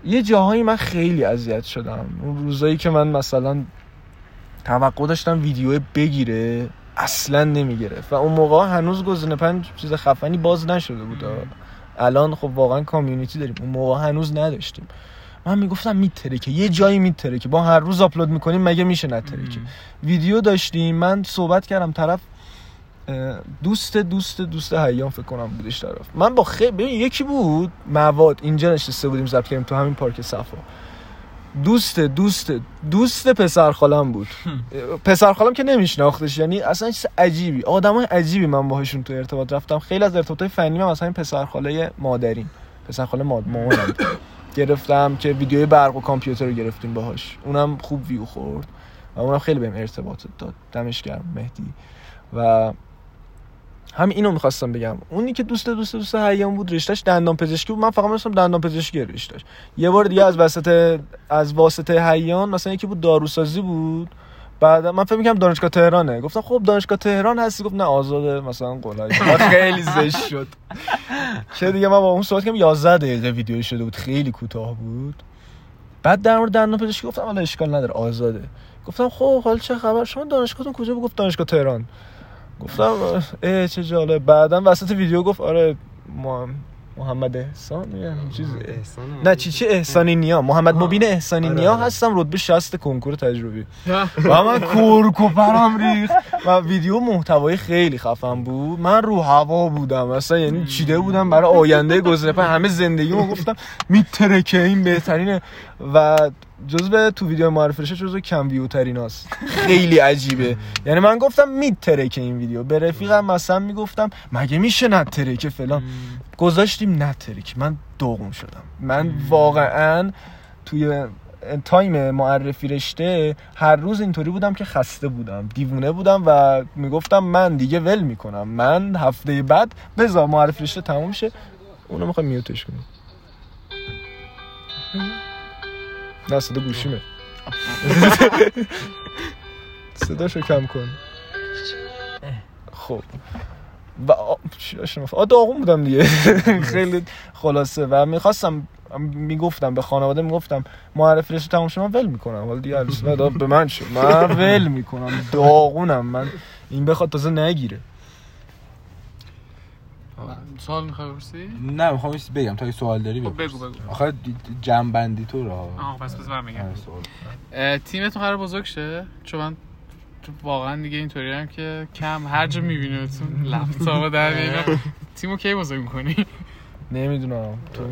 Speaker 3: یه جاهایی من خیلی اذیت شدم. اون روزایی که من مثلا توقع داشتم ویدیو بگیره اصلا نمی‌گرفت. و اون موقع هنوز گزینه پنج چیز خفنی باز نشده بود. الان خب واقعا کامیونیتی داریم. اون موقع هنوز نداشتیم. من می‌گفتم میترکه یه جایی میترکه با هر روز آپلود می‌کنیم مگه میشه نترکه ویدیو داشتیم. من صحبت کردم طرف دوست دوست دوست حیام فکر کنم بودش طرف. من با خیلی ببین یکی بود مواد. اینجا نشسته بودیم ضبط کردیم تو همین پارک صفا. دوست دوست دوست پسر خالم بود. پسر خالم که نمیشناختش یعنی اصلا چیز عجیبی. آدمای عجیبی من باهاشون تو ارتباط رفتم. خیلی از ارتباطای فنی من از همین پسر خاله مادرین پسر خاله ماد مامانم. گرفتم که ویدیوی برق و کامپیوتر رو گرفتیم باهاش. اونم خوب ویو خورد و اونم خیلی بهم ارتباط داد. دمش گرم مهدی. و همین اینو می‌خواستم بگم. اونی که دوست دوست دوست حیام بود رشتهش دندان پزشکی بود. من فقط می‌رسم دندان پزشکی رشتهش یه بار دیگه از وسط از واسطه حیان مثلا یکی بود داروسازی بود. بعد من فکر می‌کنم دانشگاه تهرانه. گفتم خب دانشگاه تهران هستی؟ گفت نه آزاده. مثلا قلای خیلی زشت شد. که دیگه من با اون صحبت کردم 11 دقیقه ویدیو شده بود. خیلی کوتاه بود. بعد در مورد دندان پزشکی گفتم حالا اشکال نداره. آزاده. گفتم خب حالا چه خبر؟ شما دانشگاهتون کجا بود؟ گفت دانشگاه تهران. گفتم اه چه جالب. بعدا وسط ویدیو گفت آره ما محمد احسان یا چیز نه چی چی احسانی نیا؟ محمد مبین احسانی نیا هستم رتبه 60 کنکور تجربی. و من کورکوپرم ریخت. و ویدیو محتوای خیلی خفن بود. من رو هوا بودم اصلا یعنی چیده بودم برای آینده گذره همه زندگیمو گفتم میترکه این بهترینه. و جزء تو ویدیو معرفیش جزء کم ویو تریناست خیلی عجیبه. یعنی من گفتم میترکه این ویدیو. به رفیقم مثلا می‌گفتم مگه میشه نترکه فلان؟ گذاشتیم نترک من داغون شدم. من واقعا توی time معرفی رشته هر روز اینطوری بودم که خسته بودم. دیوونه بودم و می‌گفتم من دیگه ول می‌کنم. من هفته بعد بذار معرفی رشته تموم شه. اونو می‌خوام میوتش کنیم نه صدا گوشیمه. صداشو کم کن. خب. و آ... داغون بودم دیگه. خیلی خلاصه. و می‌خواستم می‌گفتم به خانواده می‌گفتم معرفی رشته تموم شد من ول می‌کنم. حالا دیگه به من شد. من ول می‌کنم. داغونم. من این بخواد تازه نگیره.
Speaker 1: سوال می‌خوای برسی؟
Speaker 4: نه می‌خوام بگم. تا یه سوال داری
Speaker 1: خب. بگو بگو.
Speaker 4: آخه جنبندی تو را.
Speaker 1: آه پس بس من میگم
Speaker 4: آره،
Speaker 1: تیمتون قرار بزرگ شه؟ چون من تو واقعا دیگه اینطوری هم که کم هر جا میبینیمتون لپتاپ در میارم تیمو کی بزرگ می‌کنی؟
Speaker 3: نمی‌دونم. تو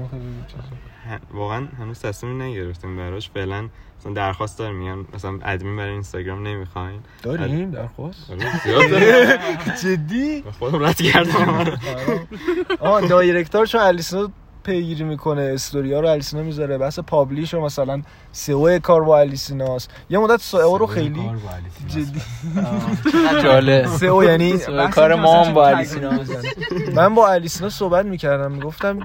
Speaker 2: واقعا هنوز تصمیم نگرفتیم براش. فعلا مثلا درخواست داریم میگن مثلا ادمین برای اینستاگرام نمی‌خواین.
Speaker 3: داریم؟ درخواست؟
Speaker 2: آره،
Speaker 3: جدی؟
Speaker 2: خودم رد کردم.
Speaker 3: آه دایرکتور چون الیسنا پیگیری می‌کنه استوریا رو الیسنا می‌ذاره بحث پابلیش رو مثلا سئو کار با الیسیناست. یه مدت سئو رو خیلی جدی.
Speaker 5: جاله
Speaker 3: سئو یعنی
Speaker 5: کار ما با الیسینا.
Speaker 3: من با الیسینا صحبت می‌کردم می‌گفتم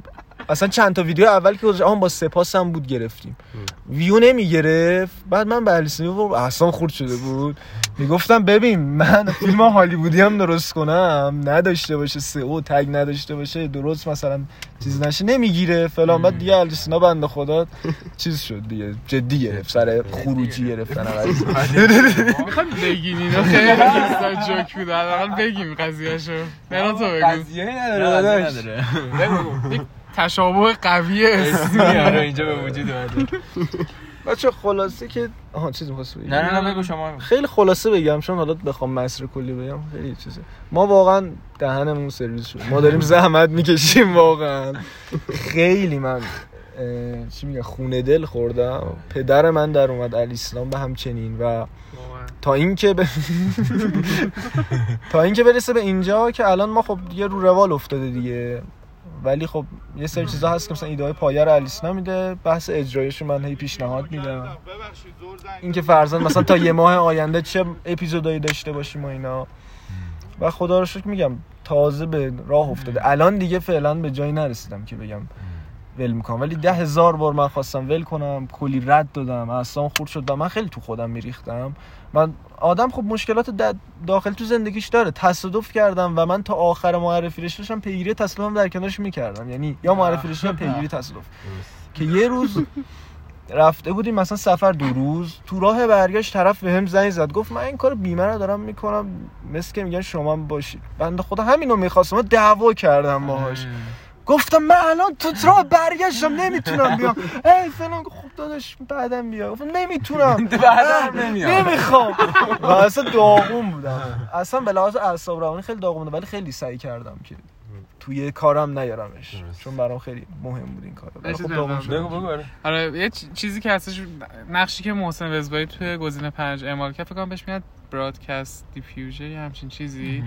Speaker 3: اصلا چند تا ویدیو اول که گذاشت آن با سپاس هم بود گرفتیم. ویو نمی‌گرفت. بعد من به الیسینا اصلا خورد شده بود. می‌گفتم ببین من فیلم هالیوودی هم درست کنم نداشته باشه سئو تگ نداشته باشه درست مثلا چیز نشه نمی‌گیره فلان. بعد دیگه الیسینا بنده خدا چیز شد دیگه جدی گرفت سر خروجی گرفتن قضیه
Speaker 1: می‌خواد بگین اینو خیلی جوک بود. حداقل بگیم قضیهشو. برا تو بگو.
Speaker 4: قضیه نداره
Speaker 1: تشابه قوی اسمی.
Speaker 5: آره اینجا به وجود اومده.
Speaker 3: بچه خلاصه که آها چیز می‌خواستی بگی
Speaker 5: نه نه نه بگو شما
Speaker 3: خیلی خلاصه بگم چون حالا بخوام مصر کلی بگم خیلی چیزه. ما واقعا دهنمون سرویس شد ما داریم زحمت می‌کشیم واقعا. خیلی من چی میگه خونه دل خوردم. پدر من در اومد علی اسلام به همچنین و تا اینکه به تا اینکه برسه به اینجا که الان ما خب دیگه رو روال افتاده دیگه. ولی خب یه سری چیزا هست که مثلا ایده های پایه رو الیسنا میده بحث اجرایش رو من هی پیشنهاد میدم. اینکه فرزند مثلا تا یه ماه آینده چه اپیزودایی داشته باشیم و اینا. و خدا رو شکر میگم تازه به راه افتاده. الان دیگه فعلا به جایی نرسیدم که بگم. ول می‌کنم. ولی ده هزار بار من خواستم ول کنم کلی رد دادم اصلا خورد شد. و من خیلی تو خودم میریختم. من آدم خب مشکلات داخل تو زندگیش داره. تصادف کردم و من تا آخر معرفی رشته داشتم پیگیری تصادفم در کنارش می‌کردم. یعنی یا معرفی رشته پیگیری تصادف. که یه روز رفته بودیم مثلا سفر دو روز. تو راه برگشت طرف به هم زنگ زد. گفت من این کار بیمه رو دارم می‌کنم. مثل که میگن شما باشید. بنده خدا همینو می‌خواستم. دعوا کردم باهاش. گفتم من الان تو راه برگشتم؟ نمی‌تونم بیام. ای فلان خب داداش بعدم بیا. گفتم نمی‌تونم.
Speaker 4: بعدم نمیام.
Speaker 3: نمی‌خوام. و اصلا داغون بودم. اصلا به لحاظ اعصاب روانی خیلی داغون بودم ولی خیلی سعی کردم که توی کارم نیارمش. چون برام خیلی مهم بود این کار خب.
Speaker 4: بگو بگو آره.
Speaker 1: آره یه چیزی که هستش نقشی که محسن وزبایی توی گزینه پنج اعمال کرد فکر کنم بهش میاد برادکست دیفیوژر یا همچین چیزی.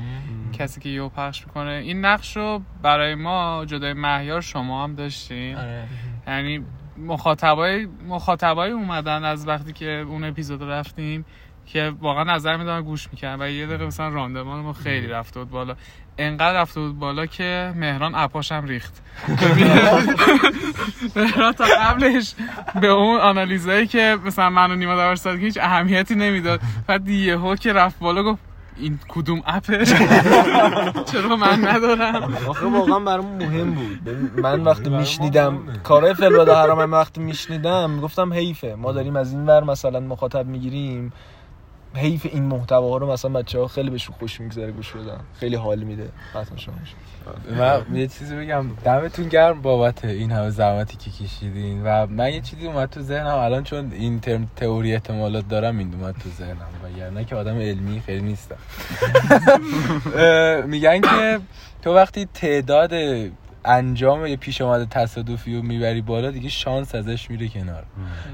Speaker 1: کسی که یو پخش می‌کنه. این نقش رو برای ما جدای مهیار شما هم داشتین یعنی مخاطبای مخاطبای اومدن از وقتی که اون اپیزود رفتیم که واقعا نظر می‌دادن گوش می‌کردن. و یه دقیقه مثلا راندمان ما خیلی رفته بود بالا. انقدر رفته بود بالا که مهران اپاش هم ریخت. مهران تا قبلش به اون آنالیزایی که مثلا من و نیما که هیچ اهمیتی نمی‌داد. بعد یهو که رفت بالا گفت این کدوم اپه؟ چرا من ندارم؟
Speaker 3: آخه واقعا برام مهم بود. من وقتی میشنیدم کارهای فلباد حرام وقتی میشنیدم می‌گفتم حیفه. ما داریم از این ور مثلا مخاطب می‌گیریم. حیف این محتواها رو مثلا بچه ها خیلی بهشون خوش میگذره گوش بدن. خیلی حال میده. شما
Speaker 4: من یه چیزی بگم. دمتون گرم بابت این همه زحمتی که کشیدین و من یه چیزی اومد تو ذهنم. الان چون این ترم تئوری احتمالات دارم این اومد تو ذهنم. وگرنه که آدم علمی خیلی نیستم. میگن که تو وقتی تعداد انجام یه پیش آمده تصادفی رو می‌بری بالا دیگه شانس ازش میره کنار.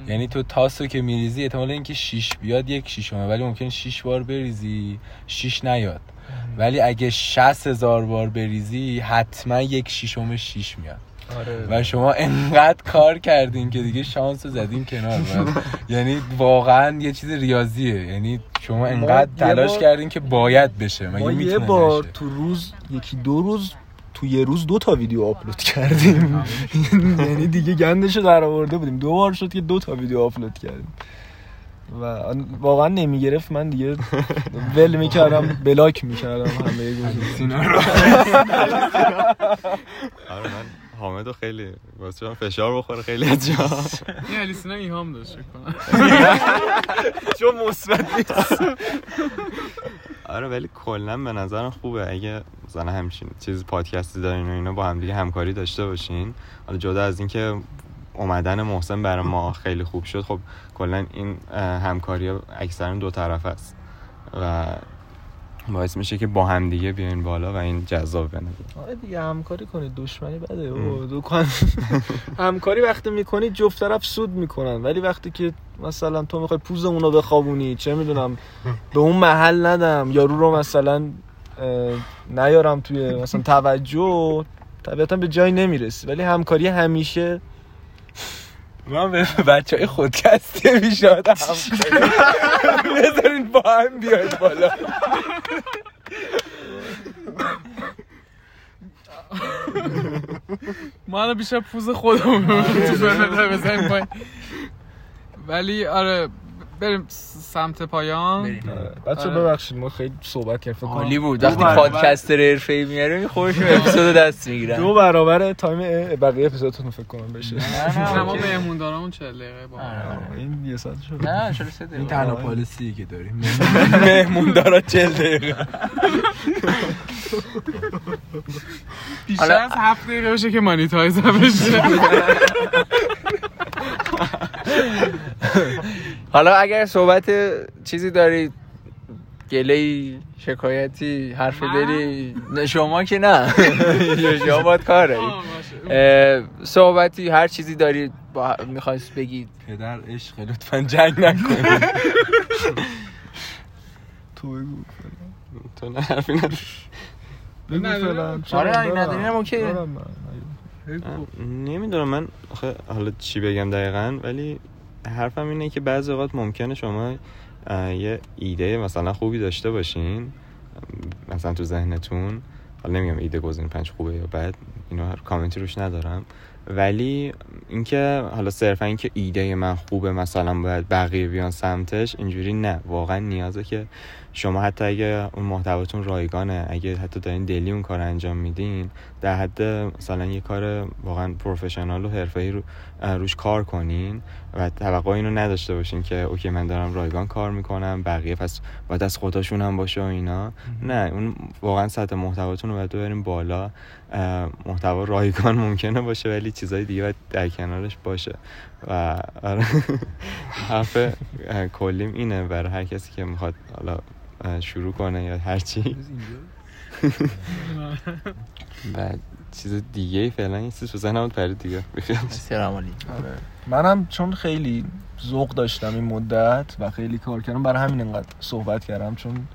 Speaker 4: یعنی تو تاسو که میریزی احتمال اینکه شیش بیاد یک شیشمه ولی ممکن شیش بار بریزی شیش نیاد. ولی اگه 60 هزار بار بریزی حتما یک شیشم شیش میاد.
Speaker 3: آره.
Speaker 4: و شما انقدر کار کردین که دیگه شانس رو زدین کنار. یعنی واقعا یه چیز ریاضیه. یعنی شما انقدر تلاش
Speaker 3: بار-
Speaker 4: کردین که باید بشه. مگه
Speaker 3: ما یه بار؟ تو روز یکی دو روز تو یه روز دو تا ویدیو آپلود کردیم. یعنی دیگه گندشو در آورده بودیم. دو بار شد که دو تا ویدیو آپلود کردیم. و واقعا نمی‌گرفت. من دیگه ول می‌کردم بلاک می‌کردم همه گزینه.
Speaker 2: آره من حامد خیلی واسه من فشار بخوره خیلی از جا.
Speaker 1: این الیسینا ایهام داشت کنم.
Speaker 3: چون مثبت نیست.
Speaker 2: آره ولی کلا به نظرم خوبه. اگه مثلا همچین چیز پادکستی دارین و اینا با هم دیگه همکاری داشته باشین. حالا جدا از اینکه اومدن محسن برای ما خیلی خوب شد خب کلا این همکاری اکثرا دو طرف است. و باعث میشه که با هم دیگه بیاین بالا و این جذاب بنظر
Speaker 3: آره دیگه همکاری کنید دشمنی بده کن همکاری وقتی می‌کنی جفت طرف سود می‌کنن ولی وقتی که مثلا تو می‌خوای پوز اونو بخوابونی چه می‌دونم به اون محل ندم یارو رو مثلا نیارم توی مثلا توجه طبیعتا به جای نمی‌رسی. ولی همکاری همیشه
Speaker 4: من به بچه های خودکستی پیشنهادم بذارین با هم بیاید بالا.
Speaker 1: ما الان بیشتر پوز خودمون تو بزنیم پایین. ولی آره بریم سمت پایان.
Speaker 3: بچه
Speaker 1: آره.
Speaker 3: ببخشید ما خیلی صحبت کردیم
Speaker 5: عالی بود. وقتی
Speaker 3: برابر-
Speaker 5: پادکستر حرفه‌ای میاره خودشون اپیزود دست می‌گیرن.
Speaker 3: دو برابر تایم بقیه اپیزودتون فکر کنم بشه.
Speaker 1: نه ما مهموندارامون 40 دقیقه با
Speaker 3: این یه ساعت شد.
Speaker 5: نه چرا سه
Speaker 4: این
Speaker 5: دقیقه
Speaker 4: تنها پالیسیه که داریم. مهمون دارا چل دقیقه.
Speaker 1: بیشتر از 7 دقیقه بشه که مانیتایز هم بشه.
Speaker 5: حالا اگر صحبت چیزی دارید گله شکایتی حرفی
Speaker 1: من؟
Speaker 5: داری نه شما که نه شما باید کار دارید
Speaker 1: آه، باشه.
Speaker 5: اه، صحبتی هر چیزی دارید با... می‌خواست بگید
Speaker 4: پدر عشق لطفا جنگ نکنید
Speaker 3: تو بگو
Speaker 2: تو نه حرفی نداری؟
Speaker 3: بگو. چرا
Speaker 5: آره،. نداری هم اوکیه.
Speaker 2: نمی‌دونم من آخه حالا چی بگم دقیقا ولی حرفم اینه که بعضی اوقات ممکنه شما یه ایده مثلا خوبی داشته باشین مثلا تو ذهنتون حالا نمیگم ایده گزینه پنج خوبه یا بد اینو هر کامنتی روش ندارم. ولی اینکه حالا صرفا اینکه ایده من خوبه مثلا باید بقیه بیان سمتش اینجوری نه. واقعا نیازه که شما حتی اگه اون محتواتون رایگانه اگه حتی دارین دلی اون کار انجام میدین در حد مثلا یه کار واقعا پروفشنال و حرفه‌ای رو روش کار کنین و توقع اینو نداشته باشین که اوکی من دارم رایگان کار می‌کنم بقیه پس باید از خودشون هم باشه و اینا. نه اون واقعا سطح محتواتون رو باید ببرین بالا. محتوا رایگان ممکنه باشه ولی چیزای دیگه باید در کنارش باشه. و آره، حرف کلیم اینه برای هر کسی که می‌خواد حالا شروع کنه یا هر چی. و چیز دیگه ای فعلا این چیز تو ذهنم بود پرید دیگه.
Speaker 3: منم چون خیلی ذوق داشتم این مدت و خیلی کار کردم برای همین انقدر صحبت کردم چون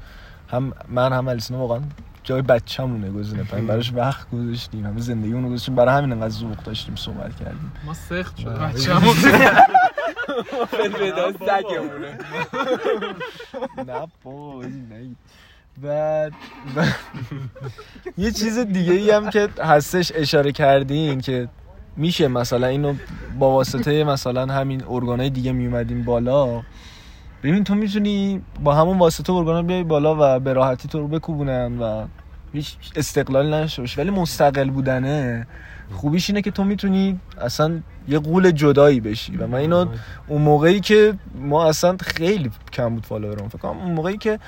Speaker 3: هم من هم الیسینا واقعا جای بچه‌مونه گزینه پایین. براش وقت گذاشتیم همه زندگی اونو گذاشتیم. برای همین انقدر ذوق داشتیم صحبت کردیم.
Speaker 1: ما سخت شد. بچه‌مون.
Speaker 4: ودا سگمونه
Speaker 3: نه بابا نه. و- یه چیز دیگه ای هم که هستش اشاره کردین که میشه مثلا اینو با واسطه مثلا همین ارگانای دیگه میومدیم بالا. ببین تو می‌تونی با همون واسطه ارگانا بیای بالا و به راحتی تو رو بکوبونن و هیچ استقلال باشی. ولی مستقل بودنه خوبیش اینه که تو می‌تونی اصلا یه قول جدایی بشی. و من اینو اون موقعی که ما اصلا خیلی کم بود فالوورم فکر کنم اون موقعی که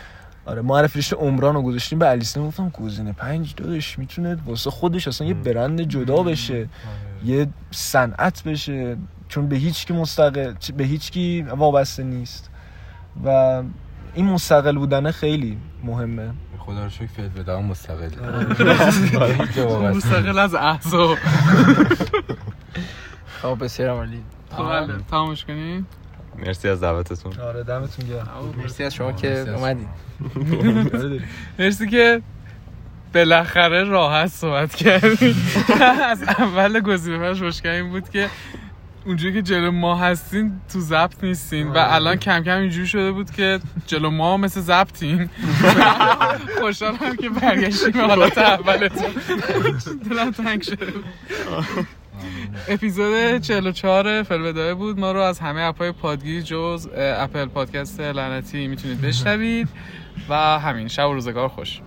Speaker 3: آره معرفی رشته عمران رو گذاشتیم به علیسه گفتم گزینه پنج دادش می‌تونه واسه خودش اصلا یه برند جدا بشه یه صنعت بشه. چون به هیچ کی مستقل به هیچ کی وابسته نیست. و این مستقل بودن خیلی مهمه.
Speaker 4: خدا رو شکر فیل بدم مستقل
Speaker 1: مستقل از احزاب
Speaker 5: خب بسیار عالی.
Speaker 1: خب بله تمامش کنیم
Speaker 2: مرسی از دعوتتون.
Speaker 3: آره دمتون گرم.
Speaker 5: مرسی از شما که اومدید
Speaker 1: مرسی که بالاخره راحت صحبت کردیم از اول گزینه پنج مشکل این بود که اونجوری که جلو ما هستین تو ضبط نیستین و الان کم کم اینجوری شده بود که جلو ما مثل ضبطین. خوشحالم که برگشتیم. به حالت اولتون. دلم تنگ شده بود. اپیزود 44 فلودای بود. ما رو از همه اپهای پادگیر جز اپل پادکست لعنتی می‌تونید بشنوید. و همین. شب و روزگار خوش.